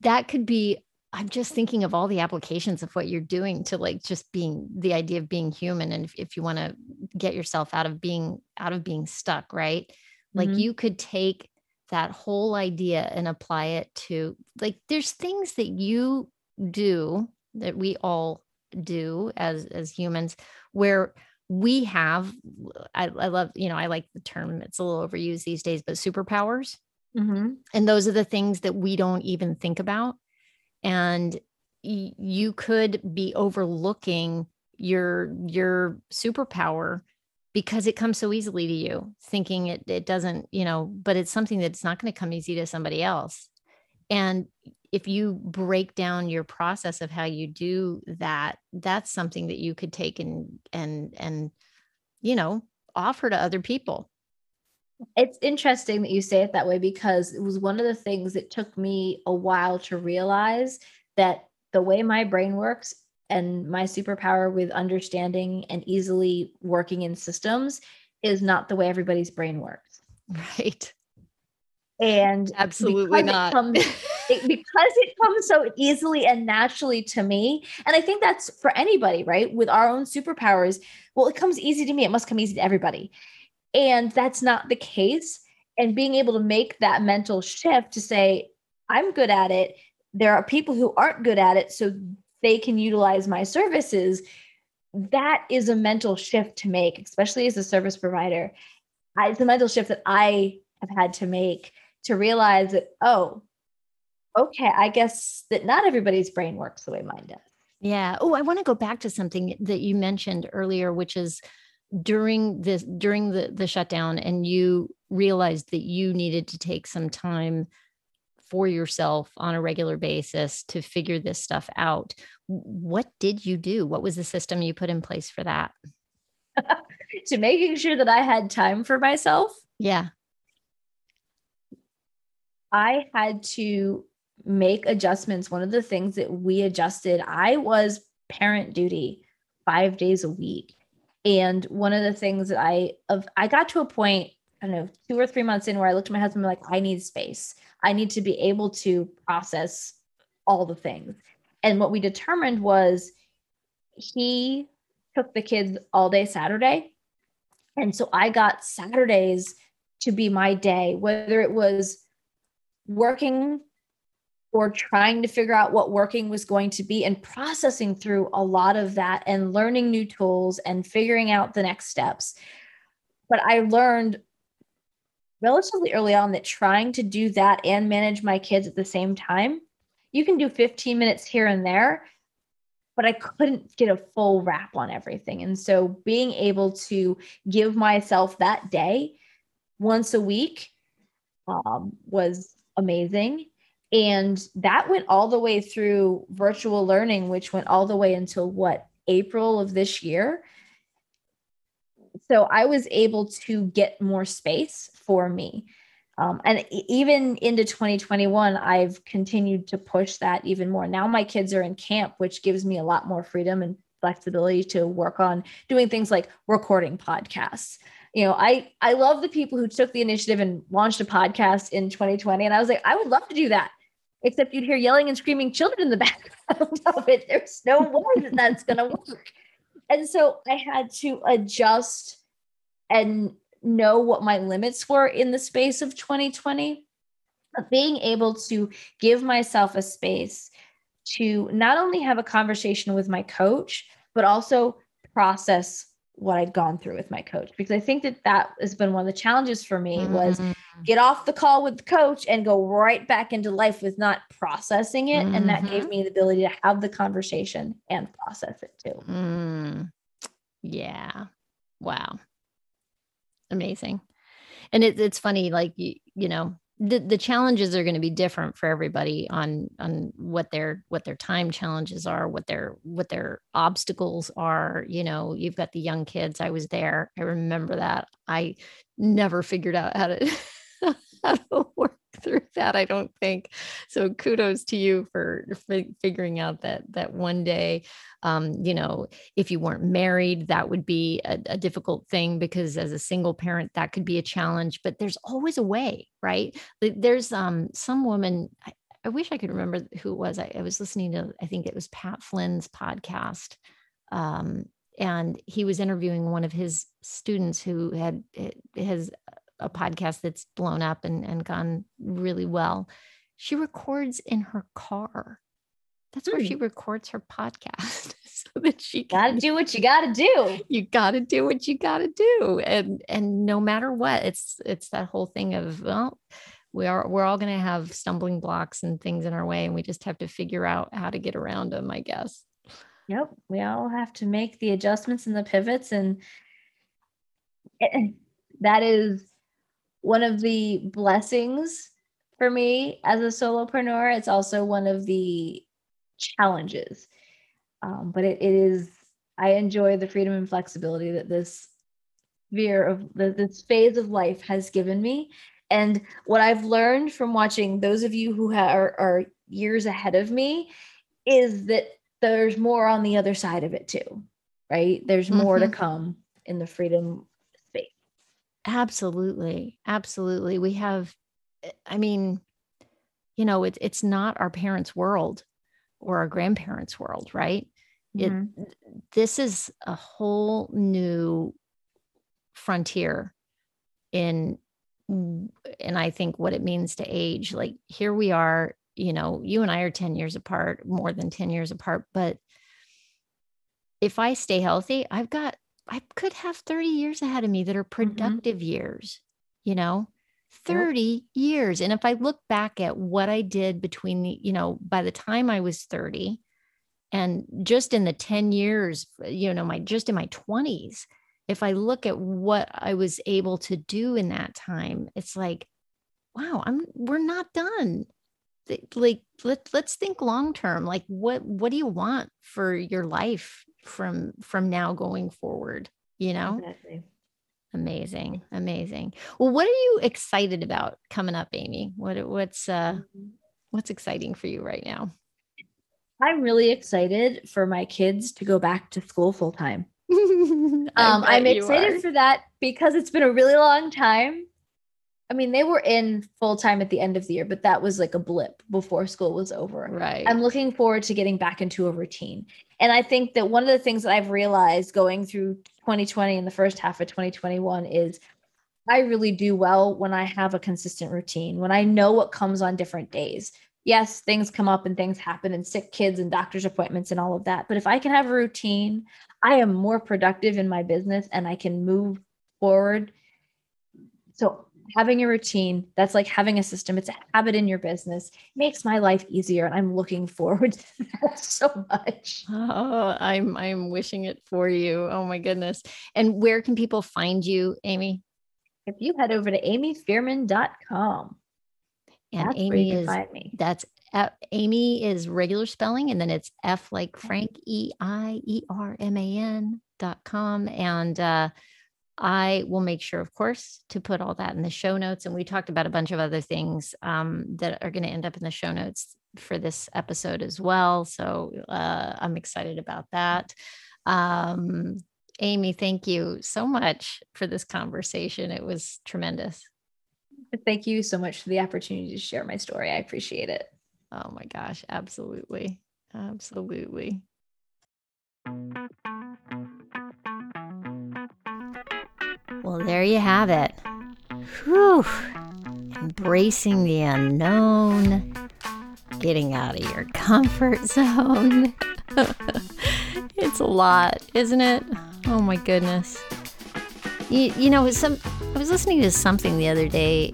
that could be. I'm just thinking of all the applications of what you're doing to like just being the idea of being human. And if, if you want to get yourself out of being out of being stuck, right? Like mm-hmm. you could take that whole idea and apply it to like there's things that you do that we all do as as humans where we have I, I love you know i like the term it's a little overused these days but superpowers Mm-hmm. And those are the things that we don't even think about. And y- you could be overlooking your your superpower because it comes so easily to you thinking it it doesn't you know but it's something that's not going to come easy to somebody else and if you break down your process of how you do that that's something that you could take and and and you know offer to other people it's interesting that you say it that way because it was one of the things that took me a while to realize that the way my brain works and my superpower with understanding and easily working in systems is not the way everybody's brain works. Right. And absolutely not. It comes, it, because it comes so easily and naturally to me. And I think that's for anybody, right? With our own superpowers. Well, it comes easy to me. It must come easy to everybody. And that's not the case. And being able to make that mental shift to say, I'm good at it. There are people who aren't good at it, so they can utilize my services. That is a mental shift to make, especially as a service provider. It's a mental shift that I have had to make to realize that, oh, okay, I guess that not everybody's brain works the way mine does. Yeah. Oh, I want to go back to something that you mentioned earlier, which is during this during the the shutdown and you realized that you needed to take some time for yourself on a regular basis to figure this stuff out what did you do? What was the system you put in place for that? To making sure that i had time for myself? Yeah. I had to make adjustments. One of the things that we adjusted i was parent duty 5 days a week and one of the things that I of I got to a point, I don't know, two or three months in where I looked at my husband like, I need space. I need to be able to process all the things. And what we determined was he took the kids all day Saturday. And so I got Saturdays to be my day, whether it was working or trying to figure out what working was going to be and processing through a lot of that and learning new tools and figuring out the next steps. But I learned relatively early on that trying to do that and manage my kids at the same time, you can do 15 minutes here and there, but I couldn't get a full wrap on everything. And so being able to give myself that day once a week um, was amazing. And that went all the way through virtual learning, which went all the way until what, April of this year. So I was able to get more space for me. Um, and even into 2021, I've continued to push that even more. Now my kids are in camp, which gives me a lot more freedom and flexibility to work on doing things like recording podcasts. You know, I I love the people who took the initiative and launched a podcast in 2020, and I was like, I would love to do that. Except you'd hear yelling and screaming children in the background of it. There's no way that that's going to work. And so I had to adjust and know what my limits were in the space of 2020 but being able to give myself a space to not only have a conversation with my coach but also process what I'd gone through with my coach because I think that that has been one of the challenges for me mm-hmm. Was get off the call with the coach and go right back into life with not processing it mm-hmm. and that gave mm-hmm. me the ability to have the conversation and process it too. Mm. Yeah. Wow amazing and it, it's funny like you, you know the, the challenges are going to be different for everybody on on what their what their time challenges are what their what their obstacles are you know you've got the young kids i was there i remember that i never figured out how to how to work through that i don't think. So kudos to you for f- figuring out that that one day um, you know if you weren't married that would be a, a difficult thing because as a single parent that could be a challenge but there's always a way right? There's um some woman I, I wish i could remember who it was. I, I was listening to i think it was pat flynn's podcast um, and he was interviewing one of his students who had has a podcast that's blown up and, and gone really well. She records in her car. That's where she hmm. records her podcast so that she got to do what you got to do. You got to do what you got to do. And and no matter what, it's it's that whole thing of well, we are we're all going to have stumbling blocks and things in our way and we just have to figure out how to get around them, I guess. Yep, we all have to make the adjustments and the pivots and that is one of the blessings for me as a solopreneur. It's also one of the challenges. Um, but it, it is, I enjoy the freedom and flexibility that this sphere of the, this phase of life has given me. And what I've learned from watching those of you who are, are years ahead of me is that there's more on the other side of it too, right? There's more mm-hmm. to come in the freedom Absolutely. Absolutely. We have, eh, I mean, you know, it, it's not our parents' world or our grandparents' world, right? Mm-hmm. It, this is a whole new frontier in, and I think what it means to age. Like here we are, you know, you and I are 10 years apart, more than 10 years apart, but if I stay healthy, I've got I could have 30 years ahead of me that are mm-hmm. productive mm-hmm. years, you know, 30 yep. years. And if I look back at what I did between the, you know, by the time I was 30 and just in the 10 years, you know, my just in my 20s, if I look at what I was able to do in that time, it's like, wow, I'm we're not done. Like let, let's think long term. Like what what do you want for your life from from now going forward you know exactly. amazing amazing well what are you excited about coming up amy what what's uh mm-hmm. what's exciting for you right now i'm really excited for my kids to go back to school full time um, i'm excited for that because it's been a really long time I mean, they were in full time at the end of the year, but that was like a blip before school was over. Right. I'm looking forward to getting back into a routine. And I think that one of the things that I've realized going through 2020 and the first half of 2021 is I really do well when I have a consistent routine, when I know what comes on different days. Yes, things come up and things happen, and sick kids and doctor's appointments and all of that. But if I can have a routine, I am more productive in my business and I can move forward. So, having a routine that's like having a system, it's a habit in your business, makes my life easier. And I'm looking forward to that so much. Oh, I'm I'm wishing it for you. Oh my goodness. And where can people find you, Amy? if you head over to amyfeierman.com. And that's Amy is that's uh, Amy is regular spelling, and then it's F like Frank E I E R M A N dot com. And uh, I will make sure, of course, to put all that in the show notes. And we talked about a bunch of other things um, that are going to end up in the show notes for this episode as well. So uh, I'm excited about that. Um, Amy, thank you so much for this conversation. It was tremendous. Thank you so much for the opportunity to share my story. I appreciate it. Oh my gosh, absolutely. Absolutely. Well, there you have it. Whew. Embracing the unknown, getting out of your comfort zone. it's a lot, isn't it? Oh my goodness. You, you know, some I was listening to something the other day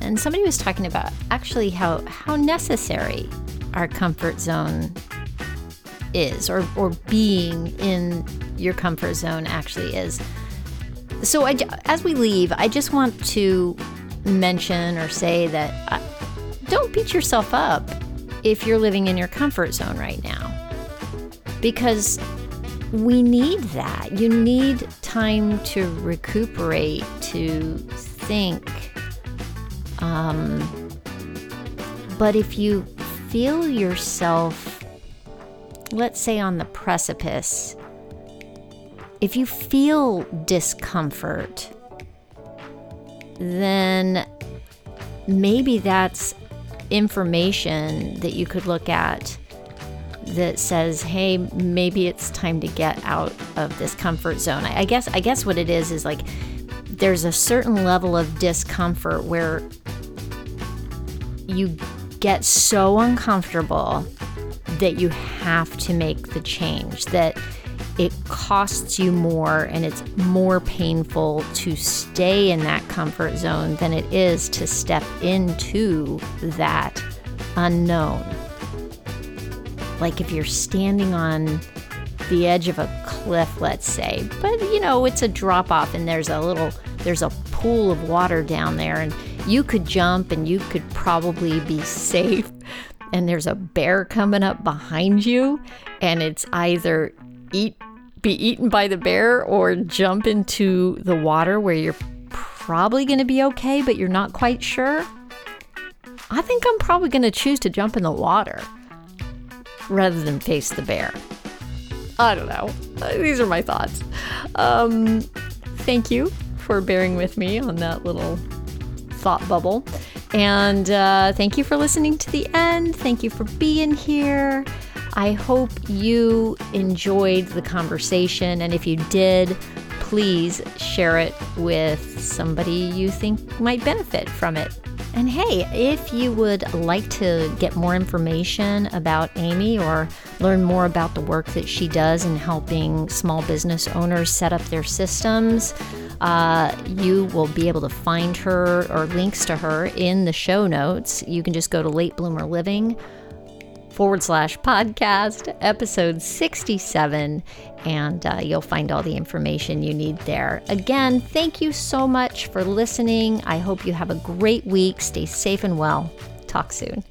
and somebody was talking about actually how how necessary our comfort zone is or or being in your comfort zone actually is. So I, as we leave, I just want to mention or say that uh, don't beat yourself up if you're living in your comfort zone right now. Because we need that. You need time to recuperate, to think. Um, but if you feel yourself, let's say on the precipice, if you feel discomfort, then maybe that's information that you could look at that says, "Hey, maybe it's time to get out of this comfort zone." I, guess I guess what it is is like there's a certain level of discomfort where you get so uncomfortable that you have to make the change that it costs you more and it's more painful to stay in that comfort zone than it is to step into that unknown like if you're standing on the edge of a cliff, let's say, but you know, it's a drop off and there's a little, there's a pool of water down there, and you could jump and you could probably be safe. And there's a bear coming up behind you, and it's either eat be eaten by the bear or jump into the water where you're probably going to be okay, but you're not quite sure. I think I'm probably going to choose to jump in the water rather than face the bear. I don't know. These are my thoughts. Um, thank you for bearing with me on that little thought bubble. And uh, thank you for listening to the end. Thank you for being here. I hope you enjoyed the conversation. And if you did, please share it with somebody you think might benefit from it. And hey, if you would like to get more information about Amy or learn more about the work that she does in helping small business owners set up their systems, uh, you will be able to find her or links to her in the show notes. You can just go to Late Bloomer Living forward slash podcast, episode 67, and uh, you'll find all the information you need there. Again, thank you so much for listening. I hope you have a great week. Stay safe and well. Talk soon.